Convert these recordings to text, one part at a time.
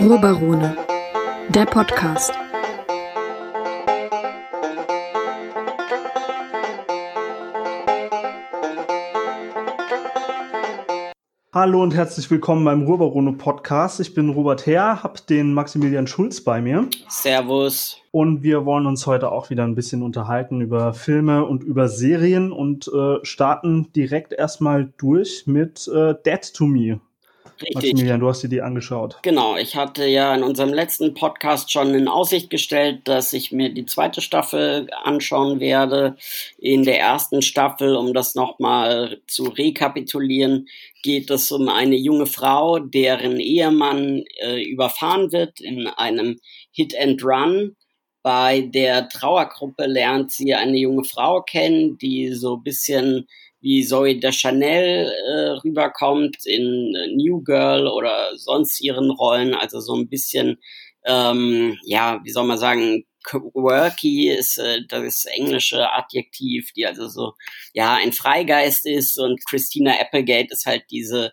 Ruhrbarone, der Podcast. Hallo und herzlich willkommen beim Ruhrbarone Podcast. Ich bin Robert Herr, habe den Maximilian Schulz bei mir. Servus. Und wir wollen uns heute auch wieder ein bisschen unterhalten über Filme und über Serien und äh, starten direkt erstmal durch mit äh, Dead to Me. Richtig. Maximilian, du hast dir die angeschaut. Genau, ich hatte ja in unserem letzten Podcast schon in Aussicht gestellt, dass ich mir die zweite Staffel anschauen werde. In der ersten Staffel, um das nochmal zu rekapitulieren, geht es um eine junge Frau, deren Ehemann äh, überfahren wird in einem Hit and Run. Bei der Trauergruppe lernt sie eine junge Frau kennen, die so ein bisschen wie Zoe de Chanel äh, rüberkommt in New Girl oder sonst ihren Rollen, also so ein bisschen, ähm, ja, wie soll man sagen, quirky ist äh, das englische Adjektiv, die also so, ja, ein Freigeist ist. Und Christina Applegate ist halt diese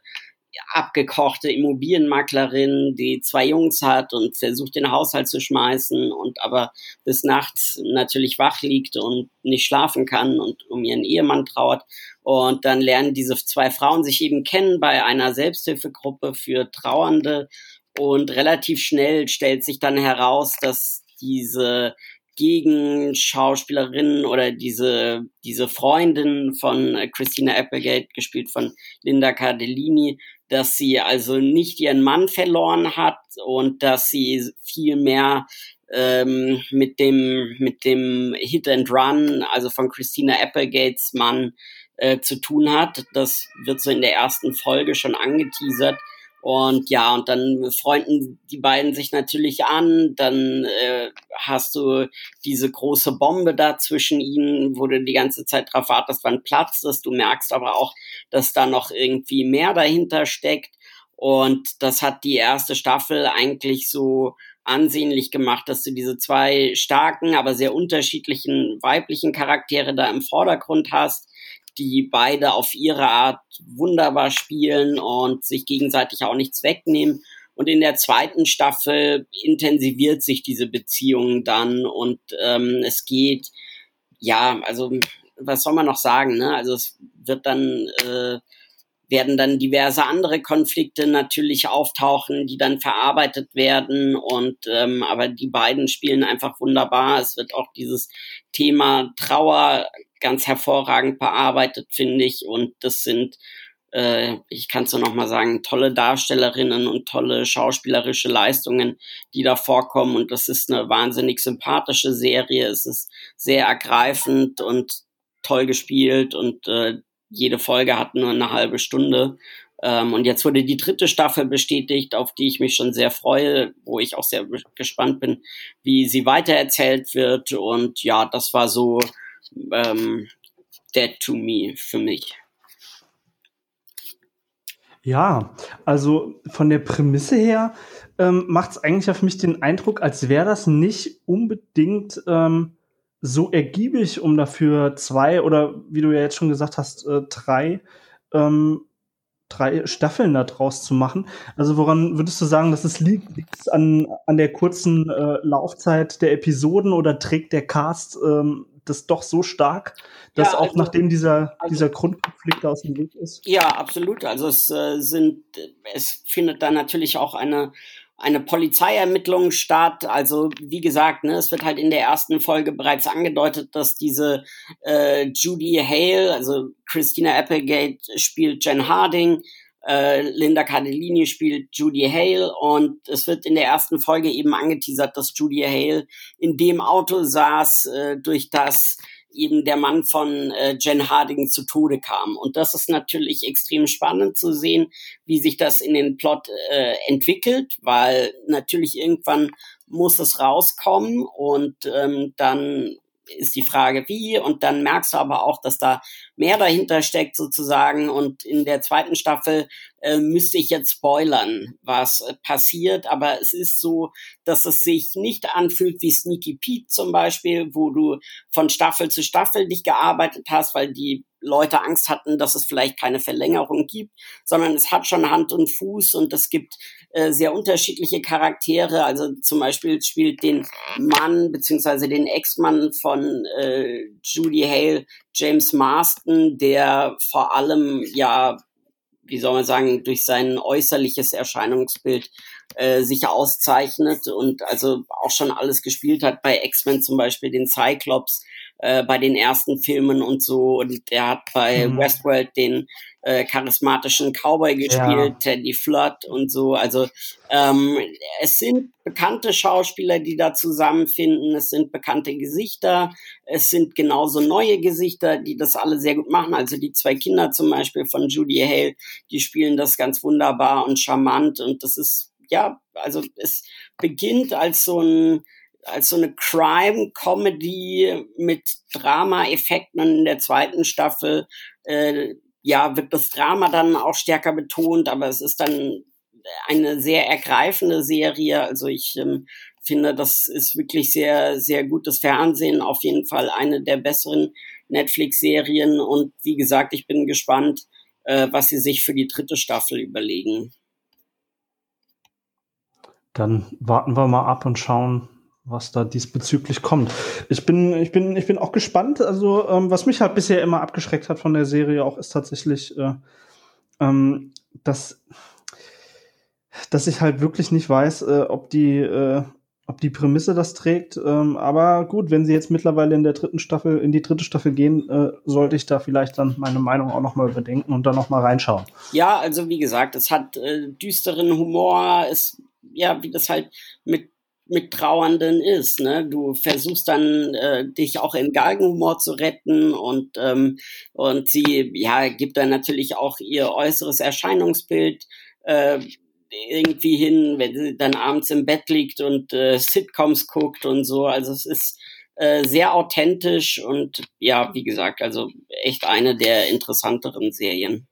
abgekochte Immobilienmaklerin, die zwei Jungs hat und versucht, den Haushalt zu schmeißen und aber bis nachts natürlich wach liegt und nicht schlafen kann und um ihren Ehemann trauert. Und dann lernen diese zwei Frauen sich eben kennen bei einer Selbsthilfegruppe für Trauernde. Und relativ schnell stellt sich dann heraus, dass diese Gegenschauspielerin oder diese, diese Freundin von Christina Applegate, gespielt von Linda Cardellini, dass sie also nicht ihren Mann verloren hat und dass sie viel mehr ähm, mit dem mit dem Hit and Run, also von Christina Applegates Mann äh, zu tun hat. Das wird so in der ersten Folge schon angeteasert. Und ja, und dann freunden die beiden sich natürlich an. Dann äh, hast du diese große Bombe da zwischen ihnen, wo du die ganze Zeit drauf wartest, wann platzt es. Du merkst aber auch, dass da noch irgendwie mehr dahinter steckt. Und das hat die erste Staffel eigentlich so ansehnlich gemacht, dass du diese zwei starken, aber sehr unterschiedlichen weiblichen Charaktere da im Vordergrund hast, die beide auf ihre Art wunderbar spielen und sich gegenseitig auch nichts wegnehmen. Und in der zweiten Staffel intensiviert sich diese Beziehung dann und ähm, es geht, ja, also was soll man noch sagen, ne? Also es wird dann äh, werden dann diverse andere Konflikte natürlich auftauchen, die dann verarbeitet werden. Und ähm, aber die beiden spielen einfach wunderbar. Es wird auch dieses Thema Trauer ganz hervorragend bearbeitet, finde ich. Und das sind, äh, ich kann es nur noch mal sagen, tolle Darstellerinnen und tolle schauspielerische Leistungen, die da vorkommen. Und das ist eine wahnsinnig sympathische Serie. Es ist sehr ergreifend und toll gespielt und äh, jede Folge hat nur eine halbe Stunde. Ähm, und jetzt wurde die dritte Staffel bestätigt, auf die ich mich schon sehr freue, wo ich auch sehr gespannt bin, wie sie weitererzählt wird. Und ja, das war so ähm, Dead to Me für mich. Ja, also von der Prämisse her ähm, macht es eigentlich auf mich den Eindruck, als wäre das nicht unbedingt ähm, so ergiebig, um dafür zwei oder wie du ja jetzt schon gesagt hast, äh, drei, ähm, drei Staffeln daraus zu machen. Also woran würdest du sagen, dass es liegt? Liegt es an, an der kurzen äh, Laufzeit der Episoden oder trägt der Cast ähm, das doch so stark, dass ja, also, auch nachdem dieser, also, dieser Grundkonflikt aus dem Weg ist? Ja, absolut. Also es äh, sind, es findet da natürlich auch eine eine Polizeiermittlung statt. Also wie gesagt, ne, es wird halt in der ersten Folge bereits angedeutet, dass diese äh, Judy Hale, also Christina Applegate spielt Jen Harding, äh, Linda Cardellini spielt Judy Hale und es wird in der ersten Folge eben angeteasert, dass Judy Hale in dem Auto saß, äh, durch das eben der Mann von äh, Jen Harding zu Tode kam. Und das ist natürlich extrem spannend zu sehen, wie sich das in den Plot äh, entwickelt, weil natürlich irgendwann muss es rauskommen und ähm, dann ist die Frage wie. Und dann merkst du aber auch, dass da mehr dahinter steckt sozusagen. Und in der zweiten Staffel äh, müsste ich jetzt spoilern, was äh, passiert, aber es ist so, dass es sich nicht anfühlt wie Sneaky Pete zum Beispiel, wo du von Staffel zu Staffel dich gearbeitet hast, weil die Leute Angst hatten, dass es vielleicht keine Verlängerung gibt, sondern es hat schon Hand und Fuß und es gibt äh, sehr unterschiedliche Charaktere. Also zum Beispiel spielt den Mann beziehungsweise den Ex-Mann von äh, Judy Hale James Marston, der vor allem ja wie soll man sagen, durch sein äußerliches Erscheinungsbild äh, sich auszeichnet und also auch schon alles gespielt hat bei X-Men zum Beispiel den Cyclops äh, bei den ersten Filmen und so und der hat bei mhm. Westworld den äh, charismatischen Cowboy gespielt, ja. Teddy Flood und so. Also ähm, es sind bekannte Schauspieler, die da zusammenfinden. Es sind bekannte Gesichter. Es sind genauso neue Gesichter, die das alle sehr gut machen. Also die zwei Kinder zum Beispiel von Judy Hale, die spielen das ganz wunderbar und charmant. Und das ist ja, also es beginnt als so ein als so eine Crime-Comedy mit Drama-Effekten in der zweiten Staffel äh, ja, wird das Drama dann auch stärker betont, aber es ist dann eine sehr ergreifende Serie. Also ich ähm, finde, das ist wirklich sehr, sehr gutes Fernsehen. Auf jeden Fall eine der besseren Netflix-Serien. Und wie gesagt, ich bin gespannt, äh, was sie sich für die dritte Staffel überlegen. Dann warten wir mal ab und schauen, was da diesbezüglich kommt. Ich bin, ich bin, ich bin auch gespannt. Also, ähm, was mich halt bisher immer abgeschreckt hat von der Serie auch, ist tatsächlich, äh, ähm, dass, dass ich halt wirklich nicht weiß, äh, ob die, äh, ob die Prämisse das trägt. Ähm, aber gut, wenn sie jetzt mittlerweile in der dritten Staffel, in die dritte Staffel gehen, äh, sollte ich da vielleicht dann meine Meinung auch noch mal überdenken und dann noch mal reinschauen. Ja, also wie gesagt, es hat äh, düsteren Humor, es ja, wie das halt mit mit Trauernden ist. Ne? Du versuchst dann äh, dich auch in Galgenhumor zu retten und ähm, und sie ja gibt dann natürlich auch ihr äußeres Erscheinungsbild äh, irgendwie hin, wenn sie dann abends im Bett liegt und äh, Sitcoms guckt und so. Also es ist äh, sehr authentisch und ja, wie gesagt, also echt eine der interessanteren Serien.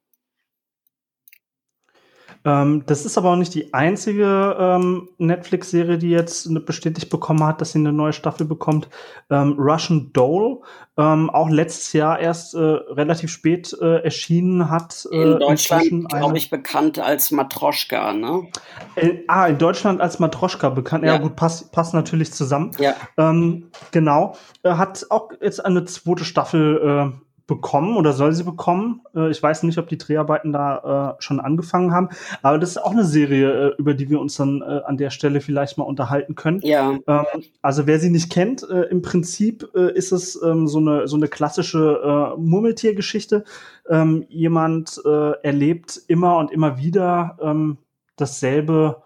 Ähm, das ist aber auch nicht die einzige ähm, Netflix-Serie, die jetzt bestätigt bekommen hat, dass sie eine neue Staffel bekommt. Ähm, Russian Doll, ähm, auch letztes Jahr erst äh, relativ spät äh, erschienen hat. Äh, in Deutschland, glaube ich, bekannt als Matroschka, ne? Äh, ah, in Deutschland als Matroschka bekannt. Ja, ja gut, passt passt natürlich zusammen. Ja. Ähm, genau. hat auch jetzt eine zweite Staffel äh, bekommen oder soll sie bekommen. Äh, ich weiß nicht, ob die Dreharbeiten da äh, schon angefangen haben, aber das ist auch eine Serie, äh, über die wir uns dann an der Stelle vielleicht mal unterhalten können. Ja. Ähm, also wer sie nicht kennt, im Prinzip ist es ähm, so eine so eine klassische Murmeltiergeschichte. Ähm, jemand erlebt immer und immer wieder dasselbe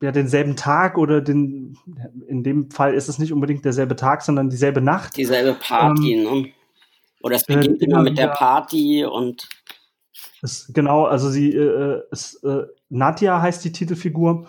ja, denselben Tag oder den, in dem Fall ist es nicht unbedingt derselbe Tag, sondern dieselbe Nacht. Dieselbe Party, ähm, ne? Oder es beginnt äh, immer mit der Party und. Es, genau, also sie, äh, es, äh, Nadja heißt die Titelfigur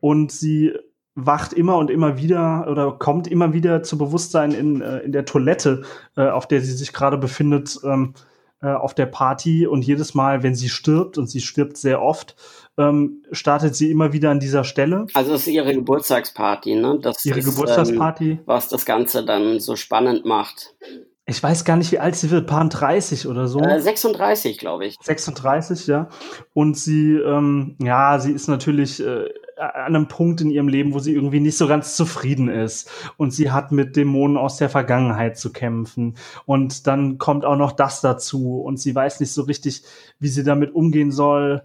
und sie wacht immer und immer wieder oder kommt immer wieder zu Bewusstsein in, äh, in der Toilette, äh, auf der sie sich gerade befindet, ähm, äh, auf der Party. Und jedes Mal, wenn sie stirbt, und sie stirbt sehr oft, ähm, startet sie immer wieder an dieser Stelle. Also das ist ihre Geburtstagsparty, ne? Das ihre ist, Geburtstagsparty. Ähm, was das Ganze dann so spannend macht. Ich weiß gar nicht, wie alt sie wird, paar 30 oder so. Äh, 36, glaube ich. 36, ja. Und sie, ähm, ja, sie ist natürlich äh, an einem Punkt in ihrem Leben, wo sie irgendwie nicht so ganz zufrieden ist. Und sie hat mit Dämonen aus der Vergangenheit zu kämpfen. Und dann kommt auch noch das dazu. Und sie weiß nicht so richtig, wie sie damit umgehen soll.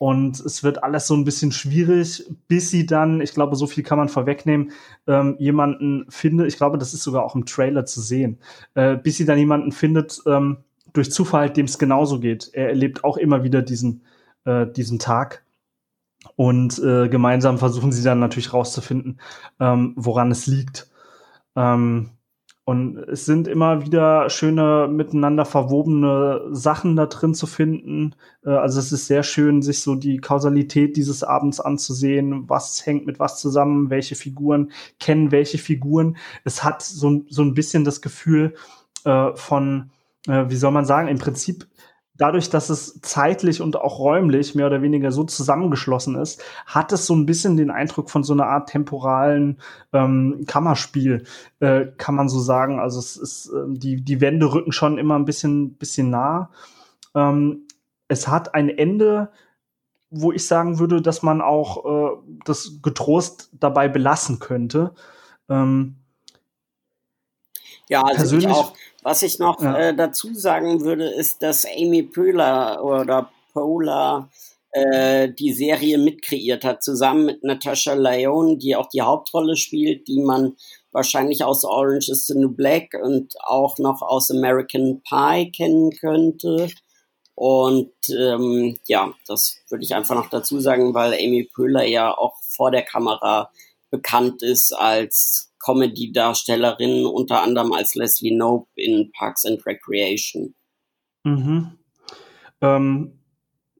Und es wird alles so ein bisschen schwierig, bis sie dann, ich glaube, so viel kann man vorwegnehmen, ähm, jemanden findet, ich glaube, das ist sogar auch im Trailer zu sehen, äh, bis sie dann jemanden findet, ähm, durch Zufall, dem es genauso geht. Er erlebt auch immer wieder diesen, äh, diesen Tag. Und äh, gemeinsam versuchen sie dann natürlich rauszufinden, ähm, woran es liegt. Ähm, und es sind immer wieder schöne miteinander verwobene Sachen da drin zu finden. Äh, also es ist sehr schön, sich so die Kausalität dieses Abends anzusehen. Was hängt mit was zusammen? Welche Figuren kennen welche Figuren? Es hat so, so ein bisschen das Gefühl äh, von, äh, wie soll man sagen, im Prinzip dadurch, dass es zeitlich und auch räumlich mehr oder weniger so zusammengeschlossen ist, hat es so ein bisschen den Eindruck von so einer Art temporalen ähm, Kammerspiel, äh, kann man so sagen. Also es ist, äh, die, die Wände rücken schon immer ein bisschen, bisschen nah. Ähm, es hat ein Ende, wo ich sagen würde, dass man auch äh, das getrost dabei belassen könnte. Ähm, ja, also persönlich auch was ich noch ja. äh, dazu sagen würde, ist, dass Amy Poehler oder Poehler äh, die Serie mitkreiert hat, zusammen mit Natasha Lyonne, die auch die Hauptrolle spielt, die man wahrscheinlich aus Orange is the New Black und auch noch aus American Pie kennen könnte. Und ähm, ja, das würde ich einfach noch dazu sagen, weil Amy Poehler ja auch vor der Kamera bekannt ist als Comedy-Darstellerin, unter anderem als Leslie Knope in Parks and Recreation. Mhm. Ähm,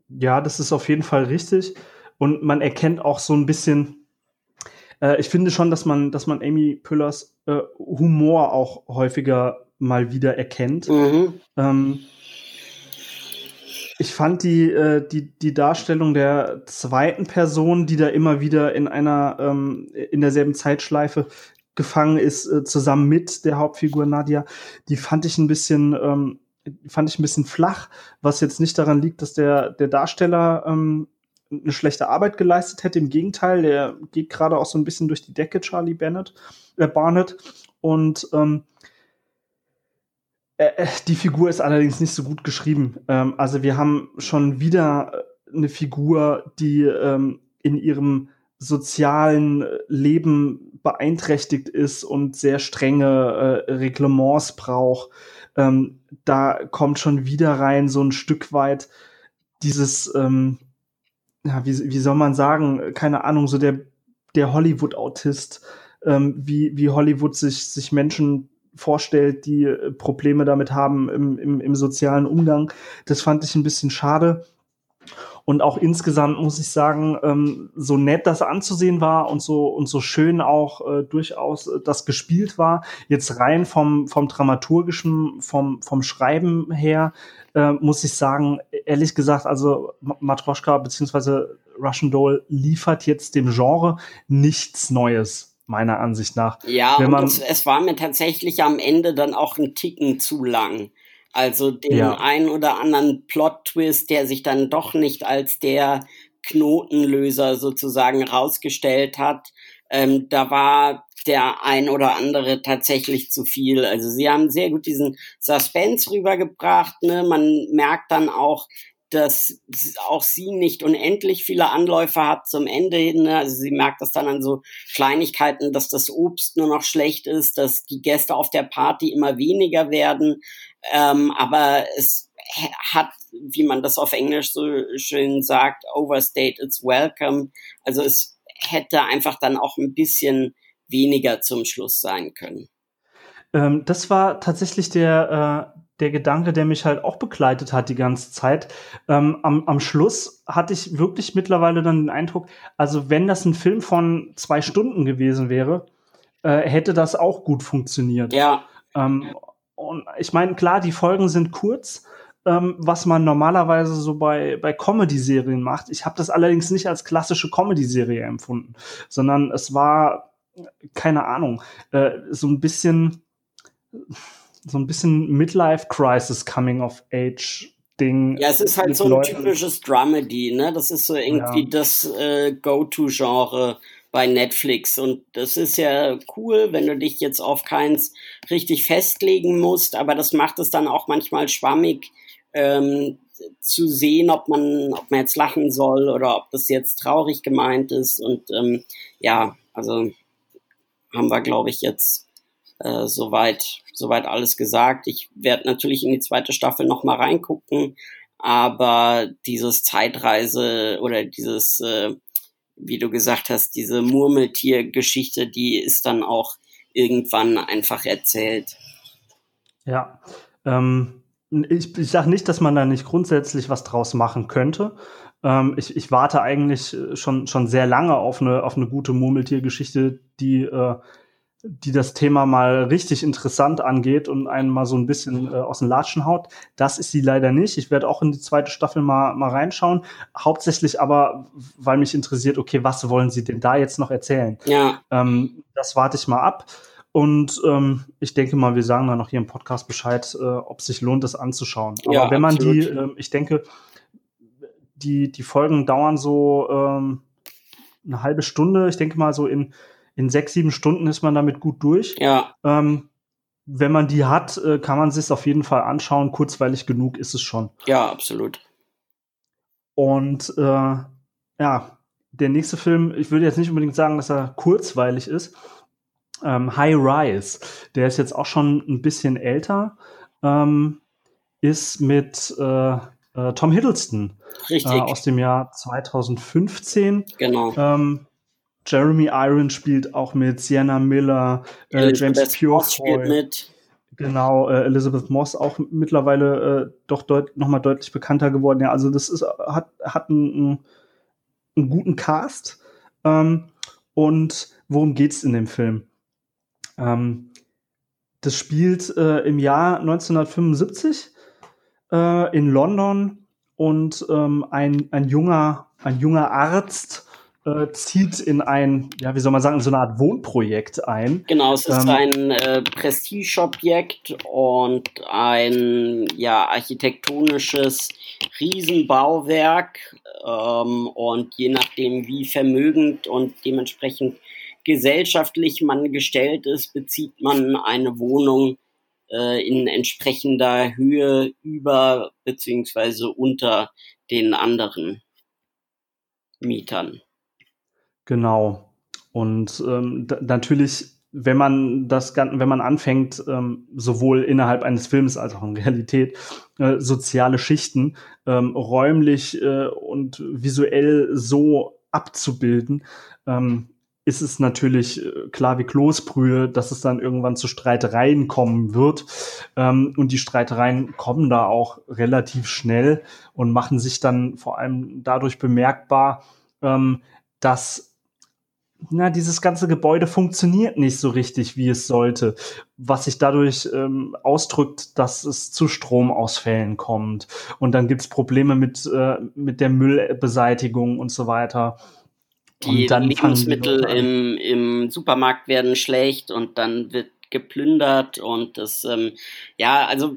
ja, das ist auf jeden Fall richtig. Und man erkennt auch so ein bisschen, äh, ich finde schon, dass man, dass man Amy Püllers äh, Humor auch häufiger mal wieder erkennt. Mhm. Ähm, ich fand die, äh, die, die Darstellung der zweiten Person, die da immer wieder in einer, ähm, in derselben Zeitschleife gefangen ist, äh, zusammen mit der Hauptfigur Nadia, die fand ich ein bisschen, ähm, fand ich ein bisschen flach, was jetzt nicht daran liegt, dass der, der Darsteller ähm, eine schlechte Arbeit geleistet hätte. Im Gegenteil, der geht gerade auch so ein bisschen durch die Decke, Charlie Bennett, äh, Barnett. Und ähm, äh, äh die Figur ist allerdings nicht so gut geschrieben. Ähm, also wir haben schon wieder eine Figur, die ähm, in ihrem sozialen Leben beeinträchtigt ist und sehr strenge äh, Reglements braucht. Ähm, da kommt schon wieder rein so ein Stück weit dieses, ähm, ja, wie, wie soll man sagen, keine Ahnung, so der, der Hollywood-Autist, ähm, wie, wie Hollywood sich, sich Menschen vorstellt, die äh, Probleme damit haben im, im, im sozialen Umgang. Das fand ich ein bisschen schade. Und auch insgesamt muss ich sagen, ähm, so nett das anzusehen war und so und so schön auch äh, durchaus äh, das gespielt war. Jetzt rein vom vom dramaturgischen, vom vom Schreiben her äh, muss ich sagen, ehrlich gesagt, also Matroschka beziehungsweise Russian Doll liefert jetzt dem Genre nichts Neues meiner Ansicht nach. Ja, Wenn man, es, es war mir tatsächlich am Ende dann auch ein Ticken zu lang. Also den ja. einen oder anderen Plot-Twist, der sich dann doch nicht als der Knotenlöser sozusagen rausgestellt hat. Ähm, da war der ein oder andere tatsächlich zu viel. Also sie haben sehr gut diesen Suspense rübergebracht. Ne? Man merkt dann auch, dass auch sie nicht unendlich viele Anläufe hat zum Ende hin. Ne? Also sie merkt das dann an so Kleinigkeiten, dass das Obst nur noch schlecht ist, dass die Gäste auf der Party immer weniger werden. Ähm, aber es hat, wie man das auf Englisch so schön sagt, overstayed its welcome. Also es hätte einfach dann auch ein bisschen weniger zum Schluss sein können. Ähm, das war tatsächlich der, äh, der Gedanke, der mich halt auch begleitet hat die ganze Zeit. Ähm, am, am Schluss hatte ich wirklich mittlerweile dann den Eindruck, also wenn das ein Film von zwei Stunden gewesen wäre, äh, hätte das auch gut funktioniert. Ja. Ähm, und ich meine, klar, die Folgen sind kurz, ähm, was man normalerweise so bei, bei Comedy-Serien macht. Ich habe das allerdings nicht als klassische Comedy-Serie empfunden, sondern es war, keine Ahnung, äh, so ein bisschen, so ein bisschen Midlife-Crisis Coming of Age Ding. Ja, es ist halt so ein Leuten. typisches Dramedy, ne? Das ist so irgendwie ja. das äh, Go-To-Genre bei Netflix. Und das ist ja cool, wenn du dich jetzt auf keins richtig festlegen musst, aber das macht es dann auch manchmal schwammig ähm, zu sehen, ob man, ob man jetzt lachen soll oder ob das jetzt traurig gemeint ist. Und ähm, ja, also haben wir, glaube ich, jetzt äh, soweit, soweit alles gesagt. Ich werde natürlich in die zweite Staffel noch mal reingucken, aber dieses Zeitreise oder dieses äh, wie du gesagt hast, diese Murmeltiergeschichte, die ist dann auch irgendwann einfach erzählt. Ja, ähm, ich, ich sage nicht, dass man da nicht grundsätzlich was draus machen könnte. Ähm, ich, ich warte eigentlich schon, schon sehr lange auf eine, auf eine gute Murmeltiergeschichte, die äh, die das Thema mal richtig interessant angeht und einen mal so ein bisschen äh, aus den Latschen haut. Das ist sie leider nicht. Ich werde auch in die zweite Staffel mal, mal reinschauen. Hauptsächlich aber, weil mich interessiert, okay, was wollen sie denn da jetzt noch erzählen? Ja. Ähm, das warte ich mal ab. Und ähm, ich denke mal, wir sagen dann noch hier im Podcast Bescheid, äh, ob es sich lohnt, das anzuschauen. Aber Ja, wenn man absolut. die, äh, ich denke, die, die Folgen dauern so ähm, eine halbe Stunde. Ich denke mal, so in, in sechs, sieben Stunden ist man damit gut durch. Ja, Ähm, wenn man die hat, äh, kann man sich auf jeden Fall anschauen. Kurzweilig genug ist es schon. ja, absolut. Und äh, ja, der nächste Film, ich würde jetzt nicht unbedingt sagen, dass er kurzweilig ist. Ähm, High Rise, der ist jetzt auch schon ein bisschen älter, ähm, ist mit äh, äh, Tom Hiddleston Richtig, äh, aus dem Jahr 2015. genau. Ähm, Jeremy Irons spielt auch mit, Sienna Miller, äh, James Moss spielt Purefoy. mit. Genau, äh, Elizabeth Moss auch mittlerweile äh, doch deut noch mal deutlich bekannter geworden. Ja, also das ist hat hat einen, einen guten Cast. Ähm, und worum geht's in dem Film? Ähm, das spielt äh, im Jahr 1975 äh, in London und ähm, ein, ein junger ein junger Arzt äh, zieht in ein, ja, wie soll man sagen, so eine Art Wohnprojekt ein. Genau, es ist Ähm, ein äh, Prestigeobjekt und ein ja architektonisches Riesenbauwerk ähm, und je nachdem wie vermögend und dementsprechend gesellschaftlich man gestellt ist, bezieht man eine Wohnung äh, in entsprechender Höhe über beziehungsweise unter den anderen Mietern. Genau. Und ähm, natürlich, wenn man das Ganze, wenn man anfängt, ähm, sowohl innerhalb eines Films als auch in Realität, äh, soziale Schichten ähm, räumlich äh, und visuell so abzubilden, ähm, ist es natürlich äh, klar wie Kloßbrühe, dass es dann irgendwann zu Streitereien kommen wird. Ähm, und die Streitereien kommen da auch relativ schnell und machen sich dann vor allem dadurch bemerkbar, ähm, dass na, dieses ganze Gebäude funktioniert nicht so richtig, wie es sollte, was sich dadurch ähm, ausdrückt, dass es zu Stromausfällen kommt. Und dann gibt's Probleme mit, äh, mit der Müllbeseitigung und so weiter. Die Lebensmittel im, im Supermarkt werden schlecht und dann wird geplündert und das, ähm, ja, also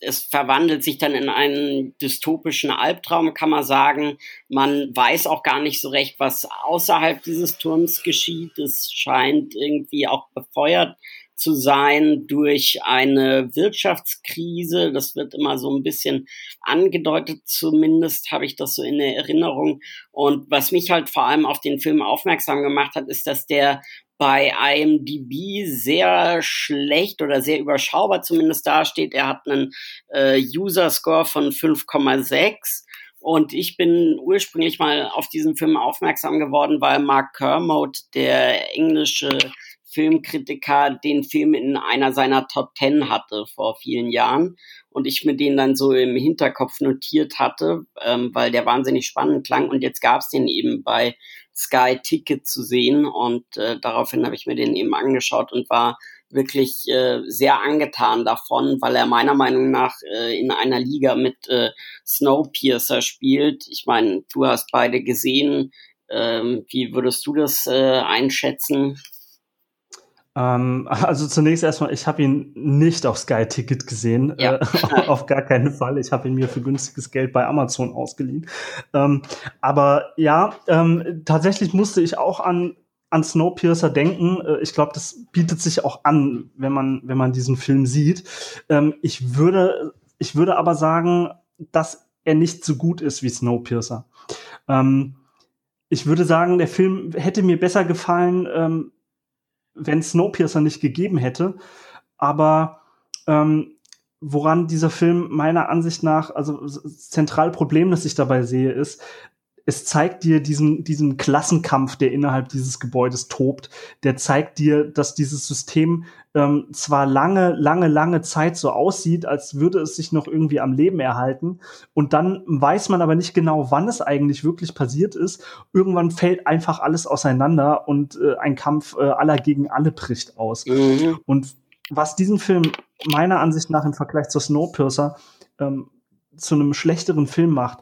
es verwandelt sich dann in einen dystopischen Albtraum, kann man sagen. Man weiß auch gar nicht so recht, was außerhalb dieses Turms geschieht. Es scheint irgendwie auch befeuert zu sein durch eine Wirtschaftskrise. Das wird immer so ein bisschen angedeutet, zumindest habe ich das so in der Erinnerung. Und was mich halt vor allem auf den Film aufmerksam gemacht hat, ist, dass der bei IMDb sehr schlecht oder sehr überschaubar zumindest dasteht. Er hat einen äh, User-Score von 5,6. Und ich bin ursprünglich mal auf diesen Film aufmerksam geworden, weil Mark Kermode, der englische Filmkritiker, den Film in einer seiner Top Ten hatte vor vielen Jahren. Und ich mir den dann so im Hinterkopf notiert hatte, ähm, weil der wahnsinnig spannend klang. Und jetzt gab es den eben bei Sky Ticket zu sehen. Und äh, daraufhin habe ich mir den eben angeschaut und war wirklich äh, sehr angetan davon, weil er meiner Meinung nach äh, in einer Liga mit äh, Snowpiercer spielt. Ich meine, du hast beide gesehen. Ähm, wie würdest du das äh, einschätzen? Ähm, also zunächst erstmal, ich habe ihn nicht auf Sky Ticket gesehen, Ja. äh, auf gar keinen Fall. Ich habe ihn mir für günstiges Geld bei Amazon ausgeliehen. Ähm, aber ja, ähm, tatsächlich musste ich auch an an Snowpiercer denken. Äh, Ich glaube, das bietet sich auch an, wenn man wenn man diesen Film sieht. Ähm, ich würde ich würde aber sagen, dass er nicht so gut ist wie Snowpiercer. Ähm, ich würde sagen, der Film hätte mir besser gefallen, wenn Snowpiercer nicht gegeben hätte. Aber ähm, woran dieser Film meiner Ansicht nach, also das zentrale Problem, das ich dabei sehe, ist, es zeigt dir diesen, diesen Klassenkampf, der innerhalb dieses Gebäudes tobt. Der zeigt dir, dass dieses System ähm, zwar lange, lange, lange Zeit so aussieht, als würde es sich noch irgendwie am Leben erhalten. Und dann weiß man aber nicht genau, wann es eigentlich wirklich passiert ist. Irgendwann fällt einfach alles auseinander und äh, ein Kampf äh, aller gegen alle bricht aus. Mhm. Und was diesen Film meiner Ansicht nach im Vergleich zur Snowpiercer ähm, zu einem schlechteren Film macht,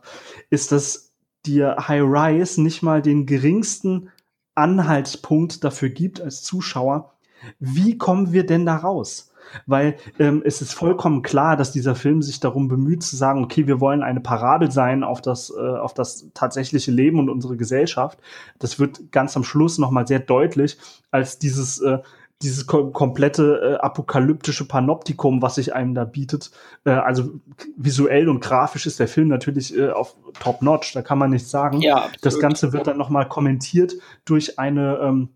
ist, dass dir High Rise nicht mal den geringsten Anhaltspunkt dafür gibt als Zuschauer, wie kommen wir denn da raus? Weil ähm, es ist vollkommen klar, dass dieser Film sich darum bemüht zu sagen, okay, wir wollen eine Parabel sein auf das, äh, auf das tatsächliche Leben und unsere Gesellschaft. Das wird ganz am Schluss nochmal sehr deutlich, als dieses äh, dieses kom komplette äh, apokalyptische Panoptikum, was sich einem da bietet. Äh, also visuell und grafisch ist der Film natürlich äh, auf top notch, da kann man nichts sagen. Ja, das Ganze wird dann nochmal kommentiert durch eine ähm,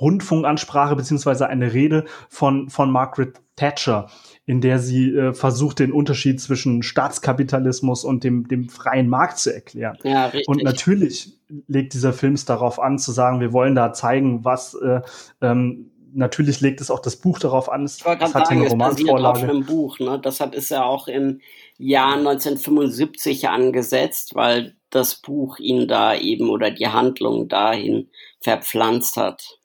Rundfunkansprache beziehungsweise eine Rede von, von Margaret Thatcher, in der sie äh, versucht, den Unterschied zwischen Staatskapitalismus und dem, dem freien Markt zu erklären. Ja, richtig. Und natürlich legt dieser Film es darauf an, zu sagen, wir wollen da zeigen, was äh, ähm, natürlich legt es auch das Buch darauf an. Es, ich wollte gerade sagen, es basiert auf einem Buch. Ne? Deshalb ist er auch im Jahr 1975 angesetzt, weil das Buch ihn da eben oder die Handlung dahin verpflanzt hat.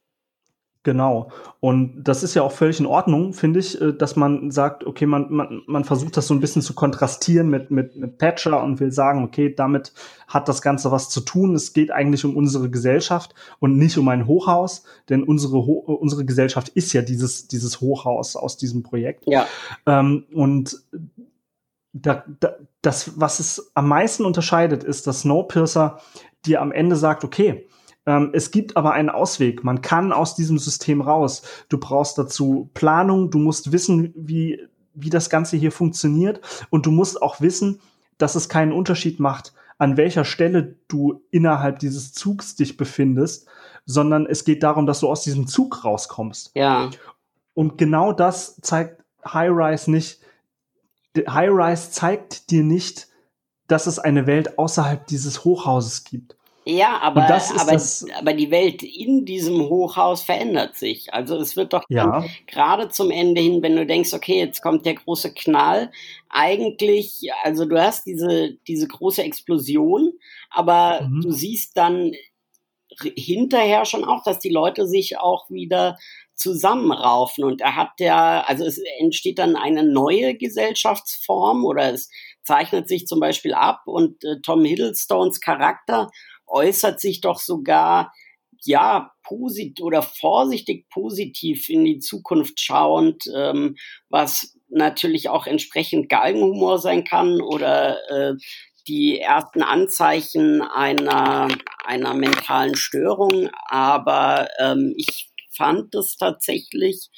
Genau. Und das ist ja auch völlig in Ordnung, finde ich, äh, dass man sagt, okay, man, man, man versucht das so ein bisschen zu kontrastieren mit, mit, mit Patcher und will sagen, okay, damit hat das Ganze was zu tun. Es geht eigentlich um unsere Gesellschaft und nicht um ein Hochhaus, denn unsere, Ho unsere Gesellschaft ist ja dieses, dieses Hochhaus aus diesem Projekt. Ja. Ähm, und da, da, das, was es am meisten unterscheidet, ist, dass Snowpiercer dir am Ende sagt, okay, es gibt aber einen Ausweg. Man kann aus diesem System raus. Du brauchst dazu Planung. Du musst wissen, wie, wie das Ganze hier funktioniert. Und du musst auch wissen, dass es keinen Unterschied macht, an welcher Stelle du innerhalb dieses Zugs dich befindest, sondern es geht darum, dass du aus diesem Zug rauskommst. Ja. Und genau das zeigt High Rise nicht. High Rise zeigt dir nicht, dass es eine Welt außerhalb dieses Hochhauses gibt. Ja, aber, aber, aber die Welt in diesem Hochhaus verändert sich. Also es wird doch ja. gerade zum Ende hin, wenn du denkst, okay, jetzt kommt der große Knall, eigentlich, also du hast diese, diese große Explosion, aber mhm. du siehst dann hinterher schon auch, dass die Leute sich auch wieder zusammenraufen und er hat ja, also es entsteht dann eine neue Gesellschaftsform oder es zeichnet sich zum Beispiel ab und äh, Tom Hiddlestones Charakter äußert sich doch sogar ja positiv oder vorsichtig positiv in die Zukunft schauend, ähm, was natürlich auch entsprechend Galgenhumor sein kann oder äh, die ersten Anzeichen einer einer mentalen Störung. Aber ähm, ich fand es tatsächlich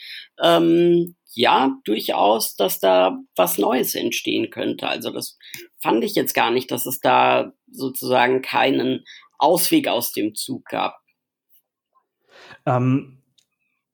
ähm, ja durchaus, dass da was Neues entstehen könnte. Also das fand ich jetzt gar nicht, dass es da sozusagen keinen Ausweg aus dem Zug gab. Ähm,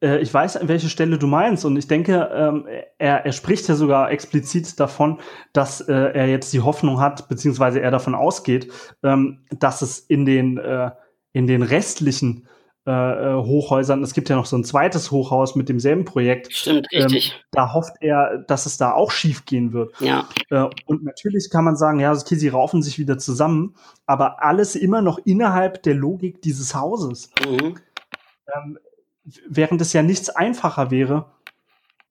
äh, ich weiß, welche Stelle du meinst, und ich denke, ähm, er, er spricht ja sogar explizit davon, dass äh, er jetzt die Hoffnung hat, beziehungsweise er davon ausgeht, ähm, dass es in den, äh, in den restlichen äh, äh, Hochhäusern. Es gibt ja noch so ein zweites Hochhaus mit demselben Projekt. Stimmt, ähm, richtig. Ähm, da hofft er, dass es da auch schief gehen wird. Ja. Äh, und natürlich kann man sagen, ja, okay, sie raufen sich wieder zusammen, aber alles immer noch innerhalb der Logik dieses Hauses. Mhm. Ähm, während es ja nichts einfacher wäre,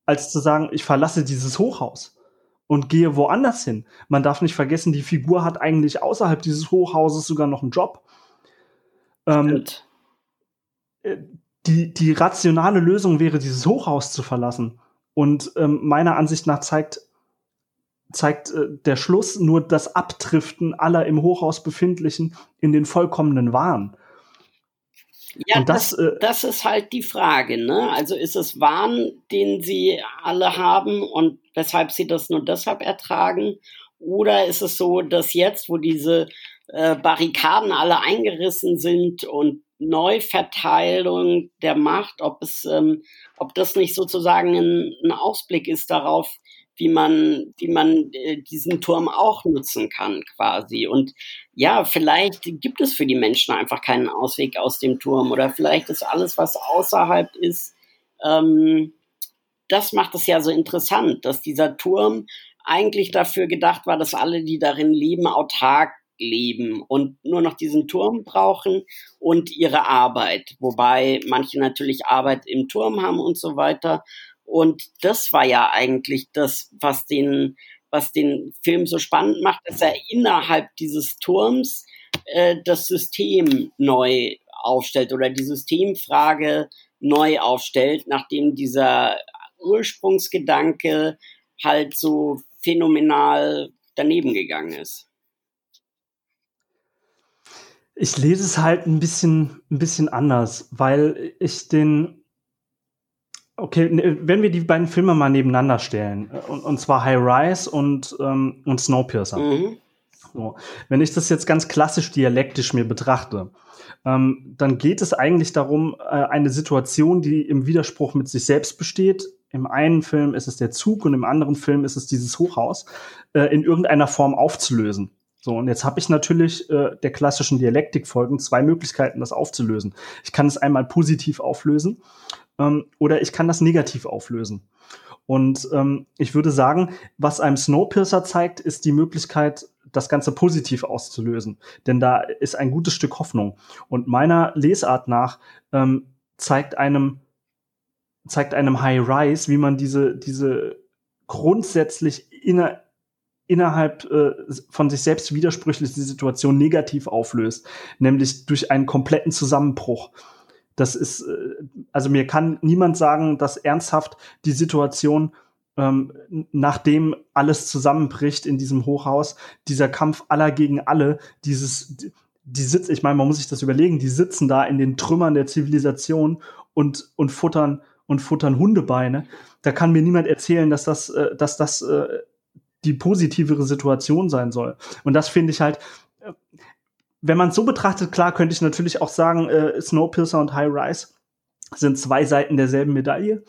als zu sagen, ich verlasse dieses Hochhaus und gehe woanders hin. Man darf nicht vergessen, die Figur hat eigentlich außerhalb dieses Hochhauses sogar noch einen Job. Ähm, die, die rationale Lösung wäre, dieses Hochhaus zu verlassen. Und ähm, meiner Ansicht nach zeigt, zeigt äh, der Schluss nur das Abdriften aller im Hochhaus befindlichen in den vollkommenen Wahn. Ja, Und das, das, äh, das ist halt die Frage. Ne? Also ist es Wahn, den sie alle haben und weshalb sie das nur deshalb ertragen? Oder ist es so, dass jetzt, wo diese äh, Barrikaden alle eingerissen sind und Neuverteilung der Macht, ob es, ähm, ob das nicht sozusagen ein, ein Ausblick ist darauf, wie man, wie man äh, diesen Turm auch nutzen kann, quasi. Und ja, vielleicht gibt es für die Menschen einfach keinen Ausweg aus dem Turm oder vielleicht ist alles, was außerhalb ist, ähm, das macht es ja so interessant, dass dieser Turm eigentlich dafür gedacht war, dass alle, die darin leben, autark leben und nur noch diesen Turm brauchen und ihre Arbeit, wobei manche natürlich Arbeit im Turm haben und so weiter. Und das war ja eigentlich das, was den, was den Film so spannend macht, dass er innerhalb dieses Turms äh, das System neu aufstellt oder die Systemfrage neu aufstellt, nachdem dieser Ursprungsgedanke halt so phänomenal daneben gegangen ist. Ich lese es halt ein bisschen, ein bisschen anders, weil ich den Okay, ne, wenn wir die beiden Filme mal nebeneinander stellen, äh, und, und zwar High Rise und, ähm, und Snowpiercer. Mhm. So. Wenn ich das jetzt ganz klassisch dialektisch mir betrachte, ähm, dann geht es eigentlich darum, äh, eine Situation, die im Widerspruch mit sich selbst besteht. Im einen Film ist es der Zug und im anderen Film ist es dieses Hochhaus, äh, in irgendeiner Form aufzulösen. So, und jetzt habe ich natürlich äh, der klassischen Dialektik folgend zwei Möglichkeiten, das aufzulösen. Ich kann es einmal positiv auflösen ähm, oder ich kann das negativ auflösen. Und ähm, ich würde sagen, was einem Snowpiercer zeigt, ist die Möglichkeit, das Ganze positiv auszulösen. Denn da ist ein gutes Stück Hoffnung. Und meiner Lesart nach ähm, zeigt einem zeigt einem High Rise, wie man diese diese grundsätzlich inner, innerhalb äh, von sich selbst widersprüchliche Situation negativ auflöst, nämlich durch einen kompletten Zusammenbruch. Das ist, äh, also mir kann niemand sagen, dass ernsthaft die Situation, ähm, nachdem alles zusammenbricht in diesem Hochhaus, dieser Kampf aller gegen alle, dieses, die sitzen, ich meine, man muss sich das überlegen, die sitzen da in den Trümmern der Zivilisation und, und futtern, und futtern Hundebeine. Da kann mir niemand erzählen, dass das, äh, dass das äh, die positivere Situation sein soll. Und das finde ich halt, äh, wenn man es so betrachtet, klar könnte ich natürlich auch sagen, äh, Snowpiercer und High Rise sind zwei Seiten derselben Medaille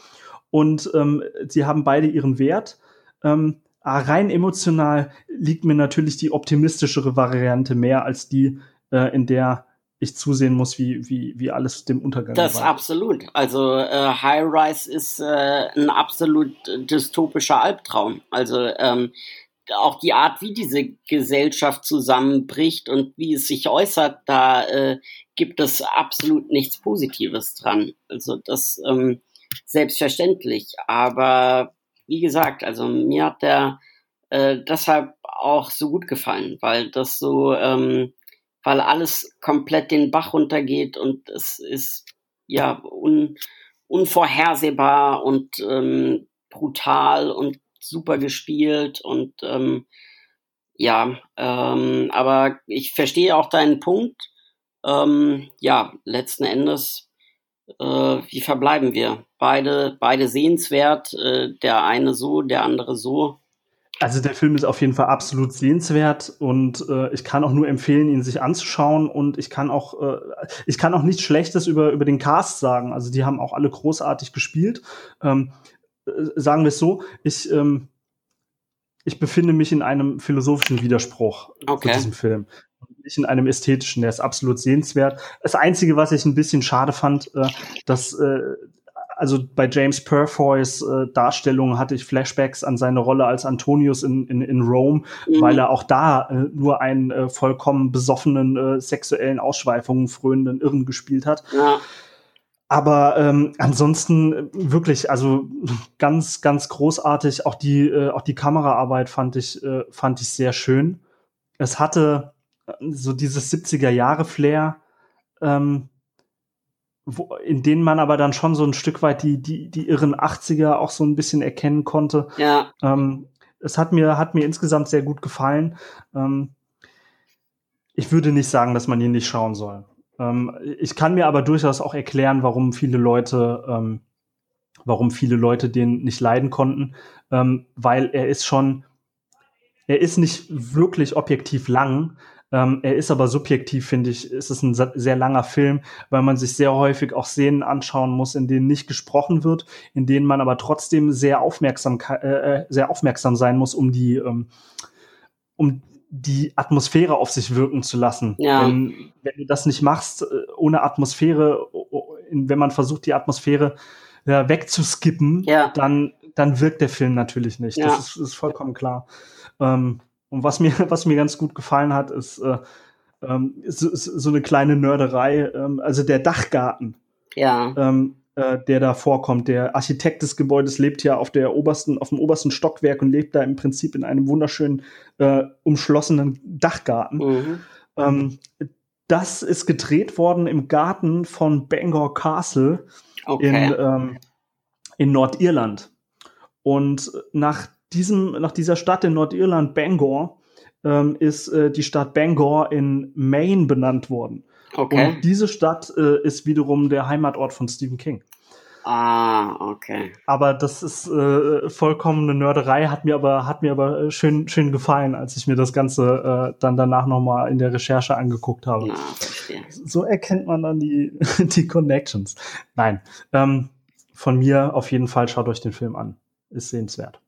und ähm, sie haben beide ihren Wert. Ähm, rein emotional liegt mir natürlich die optimistischere Variante mehr als die, äh, in der ich zusehen muss, wie, wie, wie alles dem Untergang Das war. absolut. Also äh, High Rise ist äh, ein absolut dystopischer Albtraum. Also ähm, auch die Art, wie diese Gesellschaft zusammenbricht und wie es sich äußert, da äh, gibt es absolut nichts Positives dran. Also das ähm, selbstverständlich. Aber wie gesagt, also mir hat der äh, deshalb auch so gut gefallen, weil das so, ähm, weil alles komplett den Bach runtergeht und es ist ja un, unvorhersehbar und ähm, brutal und super gespielt und ähm, ja, ähm, aber ich verstehe auch deinen Punkt. Ähm, ja, letzten Endes, äh, wie verbleiben wir? Beide, beide sehenswert, äh, der eine so, der andere so. Also der Film ist auf jeden Fall absolut sehenswert und äh, ich kann auch nur empfehlen, ihn sich anzuschauen und ich kann auch äh, ich kann auch nichts Schlechtes über über den Cast sagen. Also die haben auch alle großartig gespielt. Ähm, äh, sagen wir es so, ich, ähm, ich befinde mich in einem philosophischen Widerspruch okay. zu diesem Film. Nicht in einem ästhetischen, der ist absolut sehenswert. Das Einzige, was ich ein bisschen schade fand, äh, dass äh, also bei James Purfoys äh, Darstellung hatte ich Flashbacks an seine Rolle als Antonius in, in, in Rome, mhm. weil er auch da äh, nur einen äh, vollkommen besoffenen, äh, sexuellen Ausschweifungen fröhenden Irren gespielt hat. Ja. Aber ähm, ansonsten äh, wirklich, also ganz, ganz großartig. Auch die, äh, auch die Kameraarbeit fand ich, äh, fand ich sehr schön. Es hatte äh, so dieses 70er Jahre Flair, ähm, wo, in denen man aber dann schon so ein Stück weit die, die, die irren 80er auch so ein bisschen erkennen konnte. Ja. Ähm, es hat mir, hat mir insgesamt sehr gut gefallen. Ähm, ich würde nicht sagen, dass man ihn nicht schauen soll. Ähm, ich kann mir aber durchaus auch erklären, warum viele Leute, ähm, warum viele Leute den nicht leiden konnten, ähm, weil er ist schon, er ist nicht wirklich objektiv lang, Ähm, er ist aber subjektiv, finde ich, ist es ein sehr langer Film, weil man sich sehr häufig auch Szenen anschauen muss, in denen nicht gesprochen wird, in denen man aber trotzdem sehr aufmerksam, äh, äh, sehr aufmerksam sein muss, um die, ähm, um die Atmosphäre auf sich wirken zu lassen. Ja. Wenn, wenn du das nicht machst, äh, ohne Atmosphäre, wenn man versucht, die Atmosphäre ja, wegzuskippen, ja. dann, dann wirkt der Film natürlich nicht. Ja. Das ist, ist vollkommen klar. Ähm, und was mir, was mir ganz gut gefallen hat, ist, äh, ähm, ist, ist so eine kleine Nörderei, ähm, also der Dachgarten. Ja. Ähm, äh, der da vorkommt. Der Architekt des Gebäudes lebt ja auf der obersten, auf dem obersten Stockwerk und lebt da im Prinzip in einem wunderschönen äh, umschlossenen Dachgarten. Mhm. Ähm, das ist gedreht worden im Garten von Bangor Castle okay. in, ähm, in Nordirland. Und nach diesem, nach dieser Stadt in Nordirland, Bangor, ähm, ist äh, die Stadt Bangor in Maine benannt worden. Okay. Und diese Stadt äh, ist wiederum der Heimatort von Stephen King. Ah, okay. Aber das ist äh, vollkommen eine Nörderei, hat mir aber, hat mir aber schön, schön gefallen, als ich mir das Ganze äh, dann danach nochmal in der Recherche angeguckt habe. Ja, verstehe. So erkennt man dann die, die Connections. Nein. Ähm, von mir auf jeden Fall schaut euch den Film an. Ist sehenswert.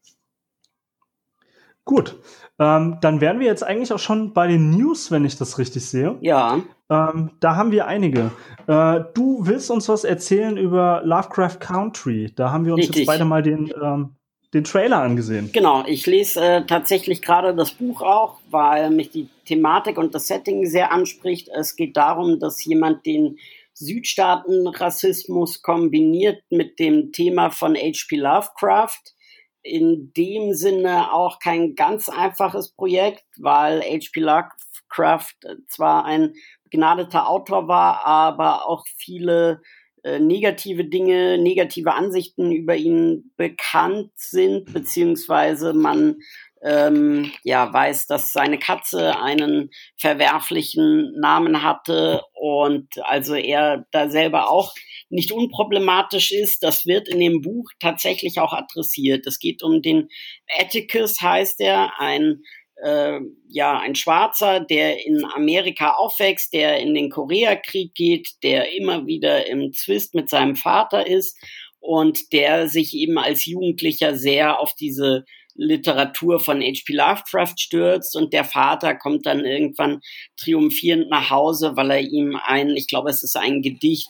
Gut, ähm, dann wären wir jetzt eigentlich auch schon bei den News, wenn ich das richtig sehe. Ja. Ähm, da haben wir einige. Äh, du willst uns was erzählen über Lovecraft Country. Da haben wir uns richtig. jetzt beide mal den, ähm, den Trailer angesehen. Genau, ich lese äh, tatsächlich gerade das Buch auch, weil mich die Thematik und das Setting sehr anspricht. Es geht darum, dass jemand den Südstaatenrassismus kombiniert mit dem Thema von H.P. Lovecraft in dem Sinne auch kein ganz einfaches Projekt, weil H.P. Lovecraft zwar ein begnadeter Autor war, aber auch viele äh, negative Dinge, negative Ansichten über ihn bekannt sind, beziehungsweise man ähm, ja weiß, dass seine Katze einen verwerflichen Namen hatte und also er da selber auch nicht unproblematisch ist. Das wird in dem Buch tatsächlich auch adressiert. Es geht um den Atticus, heißt er, ein äh, ja ein Schwarzer, der in Amerika aufwächst, der in den Koreakrieg geht, der immer wieder im Zwist mit seinem Vater ist und der sich eben als Jugendlicher sehr auf diese Literatur von H.P. Lovecraft stürzt und der Vater kommt dann irgendwann triumphierend nach Hause, weil er ihm ein, ich glaube, es ist ein Gedicht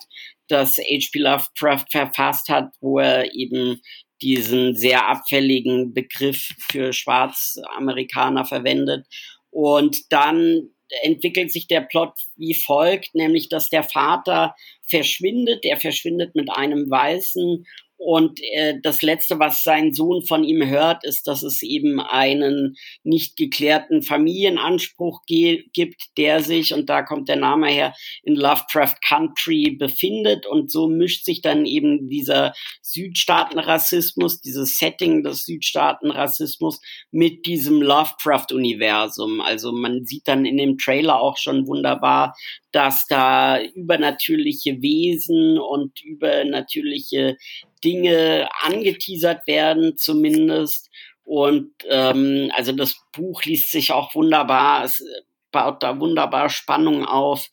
das H.P. Lovecraft verfasst hat, wo er eben diesen sehr abfälligen Begriff für Schwarzamerikaner verwendet. Und dann entwickelt sich der Plot wie folgt, nämlich dass der Vater verschwindet, der verschwindet mit einem Weißen und äh, das Letzte, was sein Sohn von ihm hört, ist, dass es eben einen nicht geklärten Familienanspruch gibt, der sich, und da kommt der Name her, in Lovecraft Country befindet. Und so mischt sich dann eben dieser Südstaatenrassismus, dieses Setting des Südstaatenrassismus mit diesem Lovecraft-Universum. Also man sieht dann in dem Trailer auch schon wunderbar, dass da übernatürliche Wesen und übernatürliche Dinge angeteasert werden zumindest. Und ähm, also das Buch liest sich auch wunderbar, es baut da wunderbar Spannung auf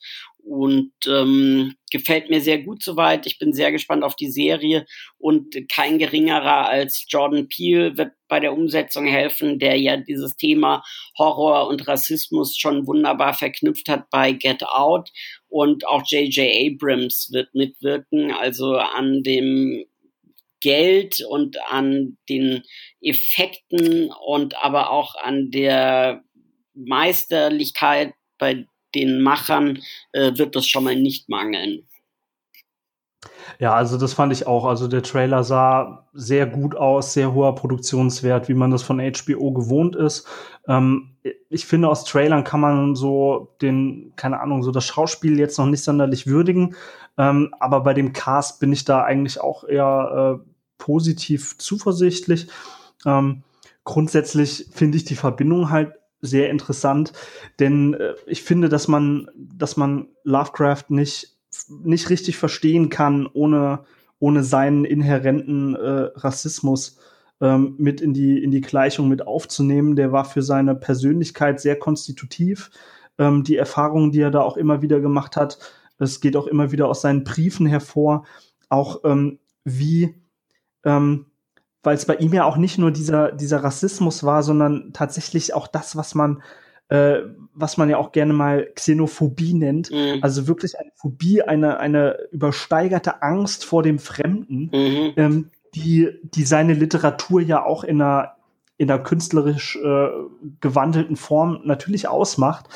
und ähm, gefällt mir sehr gut soweit. Ich bin sehr gespannt auf die Serie und kein geringerer als Jordan Peele wird bei der Umsetzung helfen, der ja dieses Thema Horror und Rassismus schon wunderbar verknüpft hat bei Get Out und auch J.J. Abrams wird mitwirken, also an dem Geld und an den Effekten und aber auch an der Meisterlichkeit bei den Machern äh, wird das schon mal nicht mangeln. Ja, also das fand ich auch. Also der Trailer sah sehr gut aus, sehr hoher Produktionswert, wie man das von HBO gewohnt ist. Ähm, ich finde, aus Trailern kann man so den, keine Ahnung, so das Schauspiel jetzt noch nicht sonderlich würdigen. Ähm, aber bei dem Cast bin ich da eigentlich auch eher äh, positiv zuversichtlich. Ähm, grundsätzlich finde ich die Verbindung halt sehr interessant, denn äh, ich finde, dass man, dass man Lovecraft nicht, nicht richtig verstehen kann, ohne, ohne seinen inhärenten äh, Rassismus ähm, mit in die, in die Gleichung mit aufzunehmen. Der war für seine Persönlichkeit sehr konstitutiv. ähm, die Erfahrungen, die er da auch immer wieder gemacht hat. Es geht auch immer wieder aus seinen Briefen hervor, auch ähm, wie, ähm, weil es bei ihm ja auch nicht nur dieser, dieser Rassismus war, sondern tatsächlich auch das, was man äh, was man ja auch gerne mal Xenophobie nennt. Mhm. Also wirklich eine Phobie, eine, eine übersteigerte Angst vor dem Fremden, mhm. ähm, die, die seine Literatur ja auch in einer in einer künstlerisch äh, gewandelten Form natürlich ausmacht.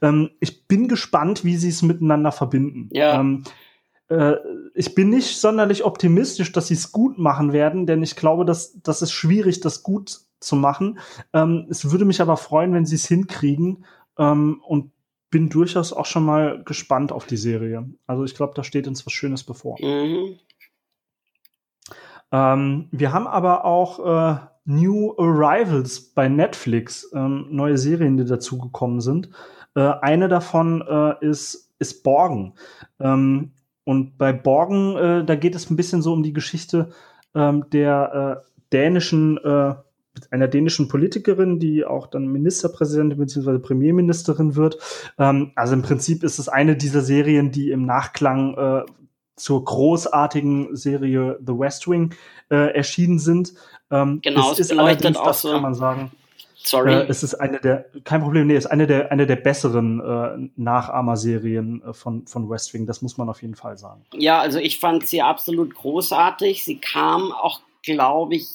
Ähm, ich bin gespannt, wie sie es miteinander verbinden. Ja. Ähm, äh, ich bin nicht sonderlich optimistisch, dass sie es gut machen werden, denn ich glaube, dass das ist schwierig, das gut zu machen. Ähm, es würde mich aber freuen, wenn sie es hinkriegen ähm, und bin durchaus auch schon mal gespannt auf die Serie. Also ich glaube, da steht uns was Schönes bevor. Mhm. Ähm, wir haben aber auch äh, New Arrivals bei Netflix, ähm, neue Serien, die dazugekommen sind. Äh, eine davon äh, ist, ist Borgen. Ähm, und bei Borgen, äh, da geht es ein bisschen so um die Geschichte ähm, der äh, dänischen äh, einer dänischen Politikerin, die auch dann Ministerpräsidentin bzw. Premierministerin wird. Ähm, also im Prinzip ist es eine dieser Serien, die im Nachklang äh, zur großartigen Serie The West Wing äh, erschienen sind. Ähm, genau, es, es ist allerdings, auch das so kann man sagen. Sorry. Äh, es ist eine der, kein Problem, nee, es ist eine der, eine der besseren äh, Nachahmerserien äh, von, von West Wing, das muss man auf jeden Fall sagen. Ja, also ich fand sie absolut großartig. Sie kam auch, glaube ich,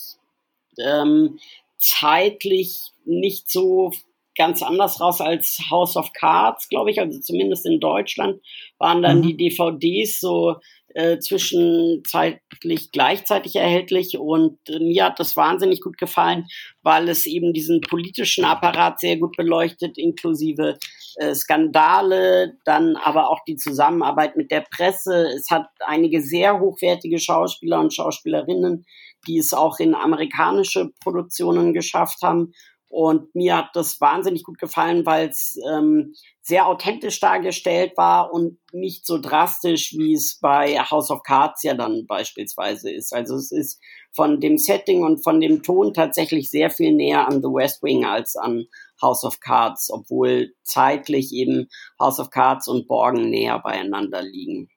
ähm, zeitlich nicht so ganz anders raus als House of Cards, glaube ich. Also zumindest in Deutschland waren dann mhm. die DVDs so äh, zwischenzeitlich gleichzeitig erhältlich und äh, mir hat das wahnsinnig gut gefallen, weil es eben diesen politischen Apparat sehr gut beleuchtet, inklusive äh, Skandale, dann aber auch die Zusammenarbeit mit der Presse. Es hat einige sehr hochwertige Schauspieler und Schauspielerinnen, die es auch in amerikanische Produktionen geschafft haben. Und mir hat das wahnsinnig gut gefallen, weil es ähm, sehr authentisch dargestellt war und nicht so drastisch, wie es bei House of Cards ja dann beispielsweise ist. Also es ist von dem Setting und von dem Ton tatsächlich sehr viel näher an The West Wing als an House of Cards, obwohl zeitlich eben House of Cards und Borgen näher beieinander liegen.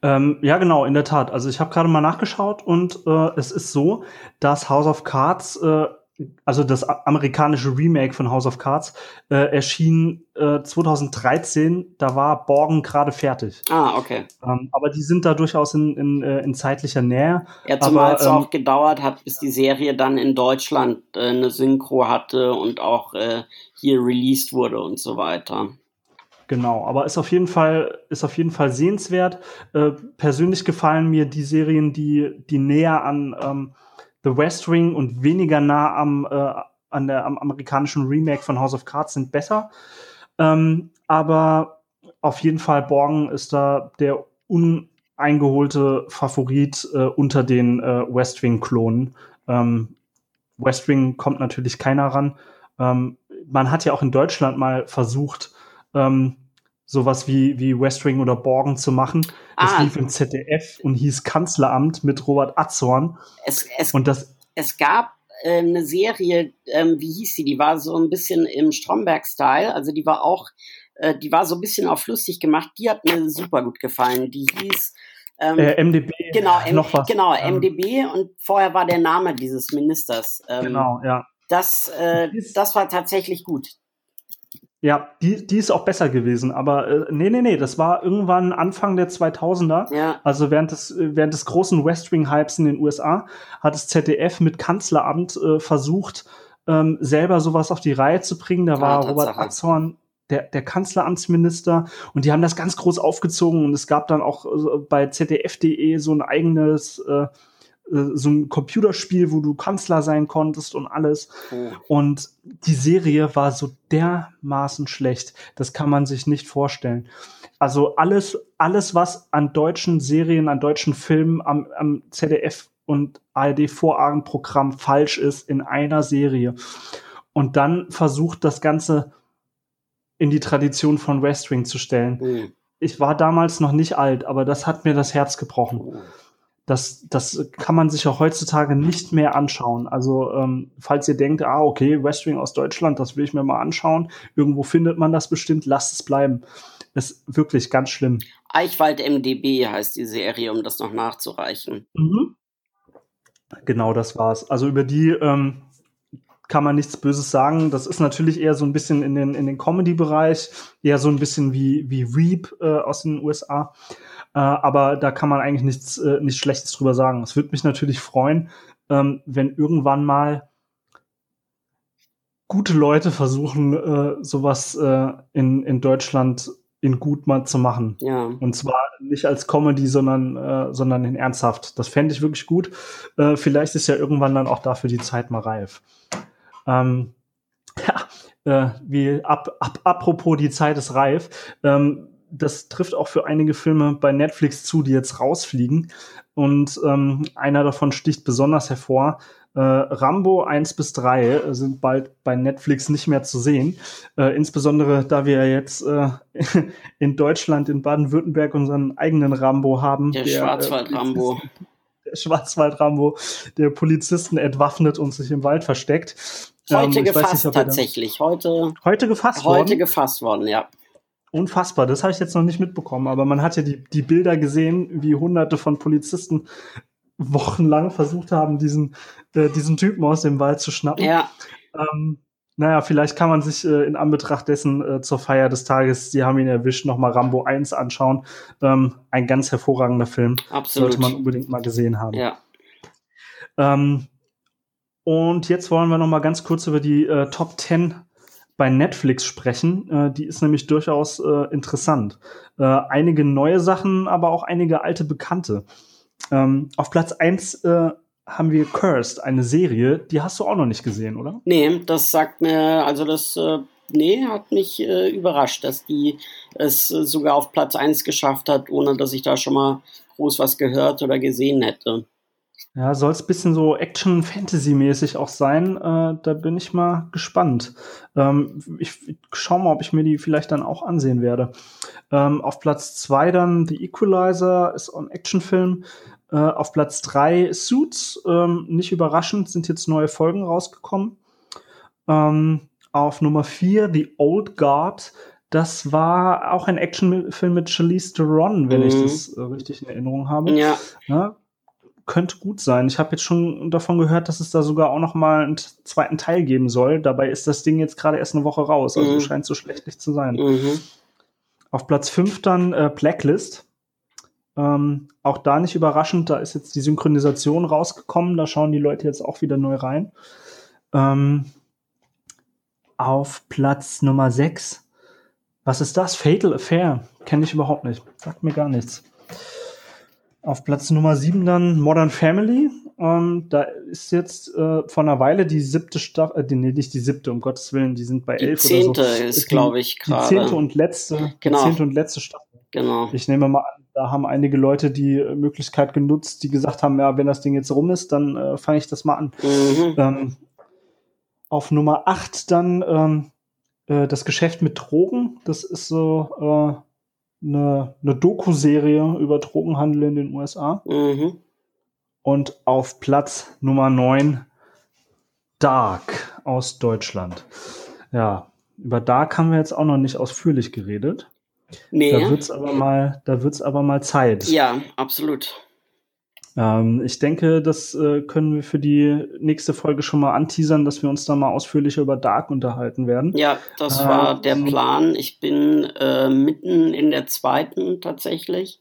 Ähm, ja, genau, in der Tat. Also ich habe gerade mal nachgeschaut und äh, es ist so, dass House of Cards, äh, also das amerikanische Remake von House of Cards, äh, erschien äh, 2013. Da war Borgen gerade fertig. Ah, okay. Ähm, aber die sind da durchaus in, in, äh, in zeitlicher Nähe. Ja, zumal es ähm, auch gedauert hat, bis die Serie dann in Deutschland äh, eine Synchro hatte und auch äh, hier released wurde und so weiter. Genau, aber ist auf jeden Fall, ist auf jeden Fall sehenswert. Äh, persönlich gefallen mir die Serien, die, die näher an ähm, The West Wing und weniger nah am, äh, an der, am amerikanischen Remake von House of Cards sind besser. Ähm, aber auf jeden Fall Borgen ist da der uneingeholte Favorit äh, unter den äh, West Wing-Klonen. Ähm, West Wing kommt natürlich keiner ran. Ähm, man hat ja auch in Deutschland mal versucht, ähm, sowas wie, wie West Wing oder Borgen zu machen. Das ah, lief im ZDF und hieß Kanzleramt mit Robert Atzorn. Es, es, und das, es gab äh, eine Serie, ähm, wie hieß sie? Die war so ein bisschen im Stromberg-Style. Also die war auch, äh, die war so ein bisschen auf lustig gemacht. Die hat mir super gut gefallen. Die hieß ähm, äh, MDB. Genau, M noch was. genau ähm, MDB und vorher war der Name dieses Ministers. Ähm, genau, ja. Das, äh, das war tatsächlich gut. Ja, die, die ist auch besser gewesen, aber äh, nee, nee, nee, das war irgendwann Anfang der 2000er, ja. also während des, während des großen West Wing-Hypes in den USA, hat das ZDF mit Kanzleramt äh, versucht, ähm, selber sowas auf die Reihe zu bringen. Da war ja, Robert Atzorn der, der Kanzleramtsminister und die haben das ganz groß aufgezogen und es gab dann auch äh, bei zdf.de so ein eigenes äh, äh, so ein Computerspiel, wo du Kanzler sein konntest und alles. Oh. Und die Serie war so dermaßen schlecht. Das kann man sich nicht vorstellen. Also alles, alles, was an deutschen Serien, an deutschen Filmen am, am ZDF und ARD Vorabendprogramm falsch ist in einer Serie. Und dann versucht das Ganze in die Tradition von Wrestling zu stellen. Oh. Ich war damals noch nicht alt, aber das hat mir das Herz gebrochen. Oh das, das kann man sich ja heutzutage nicht mehr anschauen. Also ähm, falls ihr denkt, ah, okay, Wrestling aus Deutschland, das will ich mir mal anschauen, irgendwo findet man das bestimmt, lasst es bleiben. Das ist wirklich ganz schlimm. Eichwald MDB heißt die Serie, um das noch nachzureichen. Mhm. Genau, das war's. Also über die ähm, kann man nichts Böses sagen. Das ist natürlich eher so ein bisschen in den, in den Comedy-Bereich, eher so ein bisschen wie, wie Reap äh, aus den USA. Äh, aber da kann man eigentlich nichts, äh, nichts Schlechtes drüber sagen. Es würde mich natürlich freuen, ähm, wenn irgendwann mal gute Leute versuchen, äh, sowas äh, in, in Deutschland in gut mal zu machen. Ja. Und zwar nicht als Comedy, sondern, äh, sondern in ernsthaft. Das fände ich wirklich gut. Äh, vielleicht ist ja irgendwann dann auch dafür die Zeit mal reif. Ähm, ja, äh, wie ab, ab, apropos die Zeit ist reif. Ähm, das trifft auch für einige Filme bei Netflix zu, die jetzt rausfliegen. Und ähm, einer davon sticht besonders hervor. Äh, Rambo 1 bis 3 sind bald bei Netflix nicht mehr zu sehen. Äh, insbesondere da wir jetzt äh, in Deutschland, in Baden-Württemberg unseren eigenen Rambo haben. Der, der Schwarzwald-Rambo. Der Schwarzwald-Rambo, der Polizisten entwaffnet und sich im Wald versteckt. Heute ähm, gefasst nicht, tatsächlich. Heute, heute gefasst heute worden? Heute gefasst worden, ja. Unfassbar, das habe ich jetzt noch nicht mitbekommen, aber man hat ja die, die Bilder gesehen, wie hunderte von Polizisten wochenlang versucht haben, diesen, äh, diesen Typen aus dem Wald zu schnappen. Ja. Ähm, naja, vielleicht kann man sich äh, in Anbetracht dessen äh, zur Feier des Tages, Sie haben ihn erwischt, nochmal Rambo 1 anschauen. Ähm, ein ganz hervorragender Film. Absolut. Sollte man unbedingt mal gesehen haben. Ja. Ähm, und jetzt wollen wir nochmal ganz kurz über die äh, Top 10 bei Netflix sprechen. Äh, die ist nämlich durchaus äh, interessant. Äh, einige neue Sachen, aber auch einige alte Bekannte. Ähm, auf Platz 1 äh, haben wir Cursed, eine Serie, die hast du auch noch nicht gesehen, oder? Nee, das sagt mir, also das, äh, nee, hat mich äh, überrascht, dass die es äh, sogar auf Platz 1 geschafft hat, ohne dass ich da schon mal groß was gehört oder gesehen hätte. Ja, soll es bisschen so Action-Fantasy-mäßig auch sein. Äh, da bin ich mal gespannt. Ähm, ich schau mal, ob ich mir die vielleicht dann auch ansehen werde. Ähm, auf Platz zwei dann The Equalizer ist ein Actionfilm. Äh, auf Platz drei Suits. Ähm, nicht überraschend sind jetzt neue Folgen rausgekommen. Ähm, auf Nummer vier The Old Guard. Das war auch ein Actionfilm mit Charlize Theron, wenn mhm. ich das äh, richtig in Erinnerung habe. Ja. ja könnte gut sein. Ich habe jetzt schon davon gehört, dass es da sogar auch noch mal einen zweiten Teil geben soll. Dabei ist das Ding jetzt gerade erst eine Woche raus, also mhm. scheint so schlecht nicht zu sein. Mhm. Auf Platz 5 dann äh, Blacklist. Ähm, auch da nicht überraschend, da ist jetzt die Synchronisation rausgekommen, da schauen die Leute jetzt auch wieder neu rein. Ähm, auf Platz Nummer 6. Was ist das? Fatal Affair. Kenne ich überhaupt nicht. Sagt mir gar nichts. Auf Platz Nummer 7 dann Modern Family. Ähm, da ist jetzt äh, vor einer Weile die siebte Staffel, äh, nee, nicht die siebte, um Gottes Willen, die sind bei die elf zehnte oder so. ist, glaube ich, gerade. Die zehnte und letzte, genau. die zehnte und letzte Staffel. Genau. Ich nehme mal an, da haben einige Leute die Möglichkeit genutzt, die gesagt haben, ja, wenn das Ding jetzt rum ist, dann äh, fange ich das mal an. Mhm. Ähm, auf Nummer 8 dann ähm, äh, das Geschäft mit Drogen. Das ist so äh, eine, eine Doku-Serie über Drogenhandel in den USA. Mhm. Und auf Platz Nummer 9 Dark aus Deutschland. Ja, über Dark haben wir jetzt auch noch nicht ausführlich geredet. Nee. Da wird's aber mal, da wird's aber mal Zeit. Ja, absolut. Ähm, ich denke, das äh, können wir für die nächste Folge schon mal anteasern, dass wir uns da mal ausführlicher über Dark unterhalten werden. Ja, das äh, war der Plan. Ich bin äh, mitten in der zweiten tatsächlich.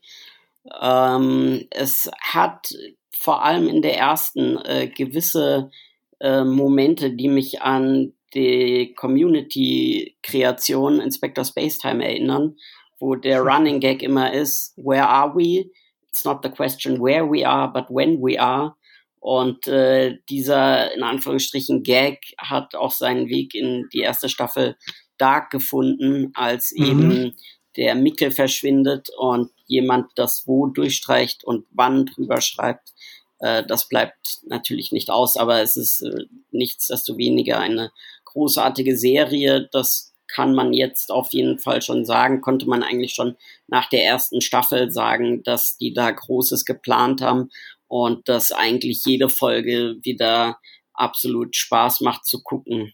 Ähm, es hat vor allem in der ersten äh, gewisse äh, Momente, die mich an die Community-Kreation Inspector Spacetime erinnern, wo der Running Gag immer ist, Where are we? It's not the question where we are, but when we are. Und äh, dieser in Anführungsstrichen Gag hat auch seinen Weg in die erste Staffel Dark gefunden, als mhm. eben der Mickel verschwindet und jemand das Wo durchstreicht und wann drüber schreibt. Äh, das bleibt natürlich nicht aus, aber es ist äh, nichtsdestoweniger eine großartige Serie. Das kann man jetzt auf jeden Fall schon sagen, konnte man eigentlich schon nach der ersten Staffel sagen, dass die da Großes geplant haben und dass eigentlich jede Folge wieder absolut Spaß macht zu gucken.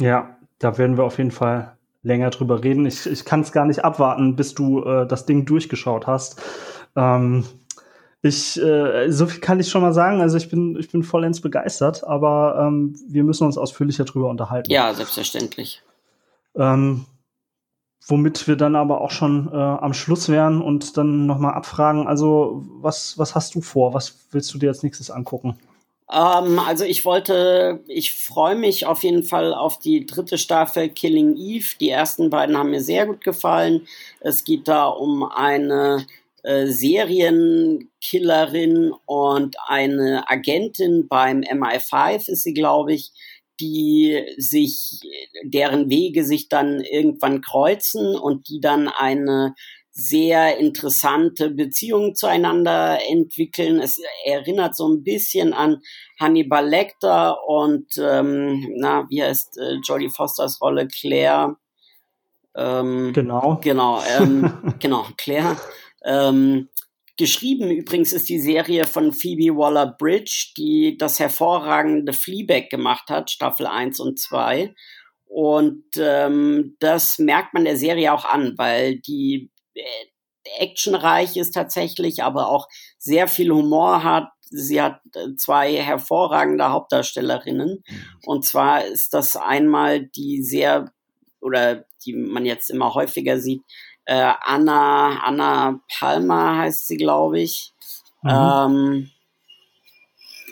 Ja, da werden wir auf jeden Fall länger drüber reden. Ich, ich kann es gar nicht abwarten, bis du äh, das Ding durchgeschaut hast. Ähm, ich, äh, so viel kann ich schon mal sagen. Also ich bin, ich bin vollends begeistert, aber ähm, wir müssen uns ausführlicher drüber unterhalten. Ja, selbstverständlich. Ähm, womit wir dann aber auch schon äh, am Schluss wären und dann nochmal abfragen. Also, was, was hast du vor? Was willst du dir als nächstes angucken? Ähm, also ich wollte, ich freue mich auf jeden Fall auf die dritte Staffel Killing Eve. Die ersten beiden haben mir sehr gut gefallen. Es geht da um eine äh, Serienkillerin und eine Agentin beim MI5 ist sie, glaube ich, die sich, deren Wege sich dann irgendwann kreuzen und die dann eine sehr interessante Beziehung zueinander entwickeln. Es erinnert so ein bisschen an Hannibal Lecter und ähm, na, wie heißt äh, Jodie Fosters Rolle Claire? Ähm, genau. Genau, ähm, genau, Claire. Ähm, geschrieben übrigens ist die Serie von Phoebe Waller-Bridge, die das hervorragende Fleabag gemacht hat, Staffel 1 und 2. Und ähm, das merkt man der Serie auch an, weil die äh, actionreich ist tatsächlich, aber auch sehr viel Humor hat. Sie hat äh, zwei hervorragende Hauptdarstellerinnen. Und zwar ist das einmal die sehr, oder die man jetzt immer häufiger sieht, äh, Anna, Anna Palmer heißt sie, glaube ich. Mhm. Ähm,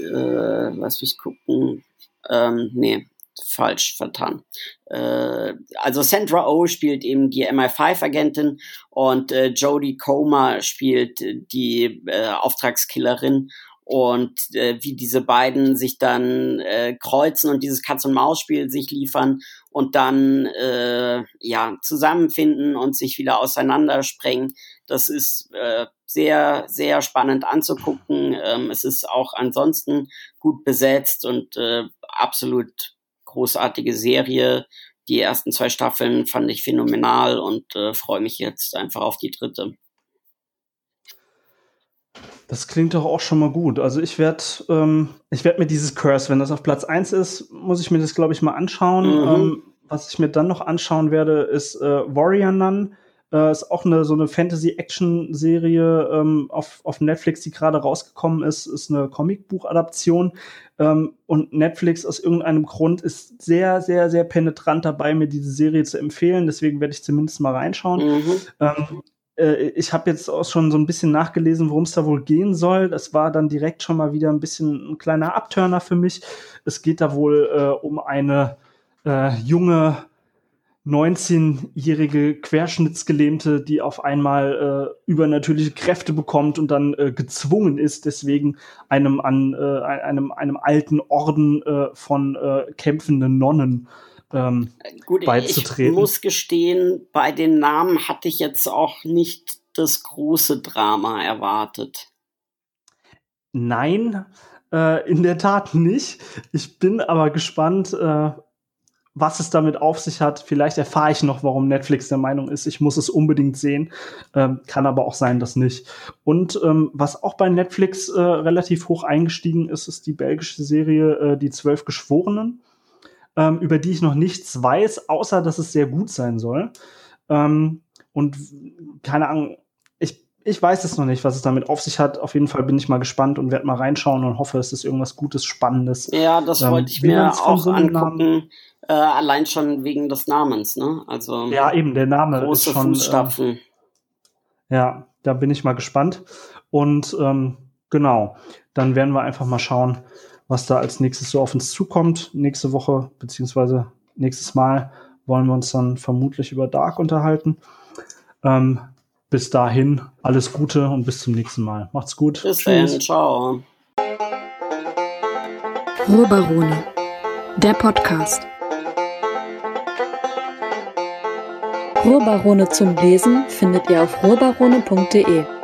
äh, lass mich gucken. Ähm, nee, falsch vertan. Äh, also Sandra O oh spielt eben die MI5-Agentin und äh, Jodie Comer spielt die äh, Auftragskillerin und äh, wie diese beiden sich dann äh, kreuzen und dieses Katz-und-Maus-Spiel sich liefern und dann äh, ja zusammenfinden und sich wieder auseinandersprengen. Das ist äh, sehr, sehr spannend anzugucken. Ähm, es ist auch ansonsten gut besetzt und äh, absolut großartige Serie. Die ersten zwei Staffeln fand ich phänomenal und äh, freue mich jetzt einfach auf die dritte. Das klingt doch auch schon mal gut. Also ich werde ähm, ich werde mir dieses Curse, wenn das auf Platz 1 ist, muss ich mir das, glaube ich, mal anschauen. Mhm. Ähm, was ich mir dann noch anschauen werde, ist äh, Warrior Nun. Äh, ist auch eine so eine Fantasy-Action-Serie ähm, auf, auf Netflix, die gerade rausgekommen ist. Ist eine Comicbuch-Adaption. Ähm, und Netflix aus irgendeinem Grund ist sehr, sehr, sehr penetrant dabei, mir diese Serie zu empfehlen. Deswegen werde ich zumindest mal reinschauen. Mhm. Ähm, äh, ich habe jetzt auch schon so ein bisschen nachgelesen, worum es da wohl gehen soll. Das war dann direkt schon mal wieder ein bisschen ein kleiner Abturner für mich. Es geht da wohl äh, um eine äh, junge 19-jährige Querschnittsgelähmte, die auf einmal äh, übernatürliche Kräfte bekommt und dann äh, gezwungen ist, deswegen einem an äh, einem einem alten Orden äh, von äh, kämpfenden Nonnen ähm, Gut, beizutreten. Ich muss gestehen, bei den Namen hatte ich jetzt auch nicht das große Drama erwartet. Nein, äh, in der Tat nicht. Ich bin aber gespannt, äh, was es damit auf sich hat. Vielleicht erfahre ich noch, warum Netflix der Meinung ist, ich muss es unbedingt sehen. Ähm, kann aber auch sein, dass nicht. Und ähm, was auch bei Netflix äh, relativ hoch eingestiegen ist, ist die belgische Serie äh, Die Zwölf Geschworenen ähm, über die ich noch nichts weiß, außer dass es sehr gut sein soll. Ähm, und keine Ahnung, ich, ich weiß es noch nicht, was es damit auf sich hat. Auf jeden Fall bin ich mal gespannt und werde mal reinschauen und hoffe, es ist irgendwas Gutes, Spannendes. Ja, das ähm, wollte ich mir auch so angucken. Äh, allein schon wegen des Namens, ne? Also ja, eben der Name große ist schon. Fußstapfen. Äh, ja, da bin ich mal gespannt. Und ähm, genau, dann werden wir einfach mal schauen, was da als nächstes so auf uns zukommt. Nächste Woche, beziehungsweise nächstes Mal wollen wir uns dann vermutlich über Dark unterhalten. Ähm, bis dahin alles Gute und bis zum nächsten Mal. Macht's gut. Bis Tschüss. dann. Ciao. Ruhrbarone, der Podcast. Ruhrbarone zum Lesen findet ihr auf ruhrbarone.de.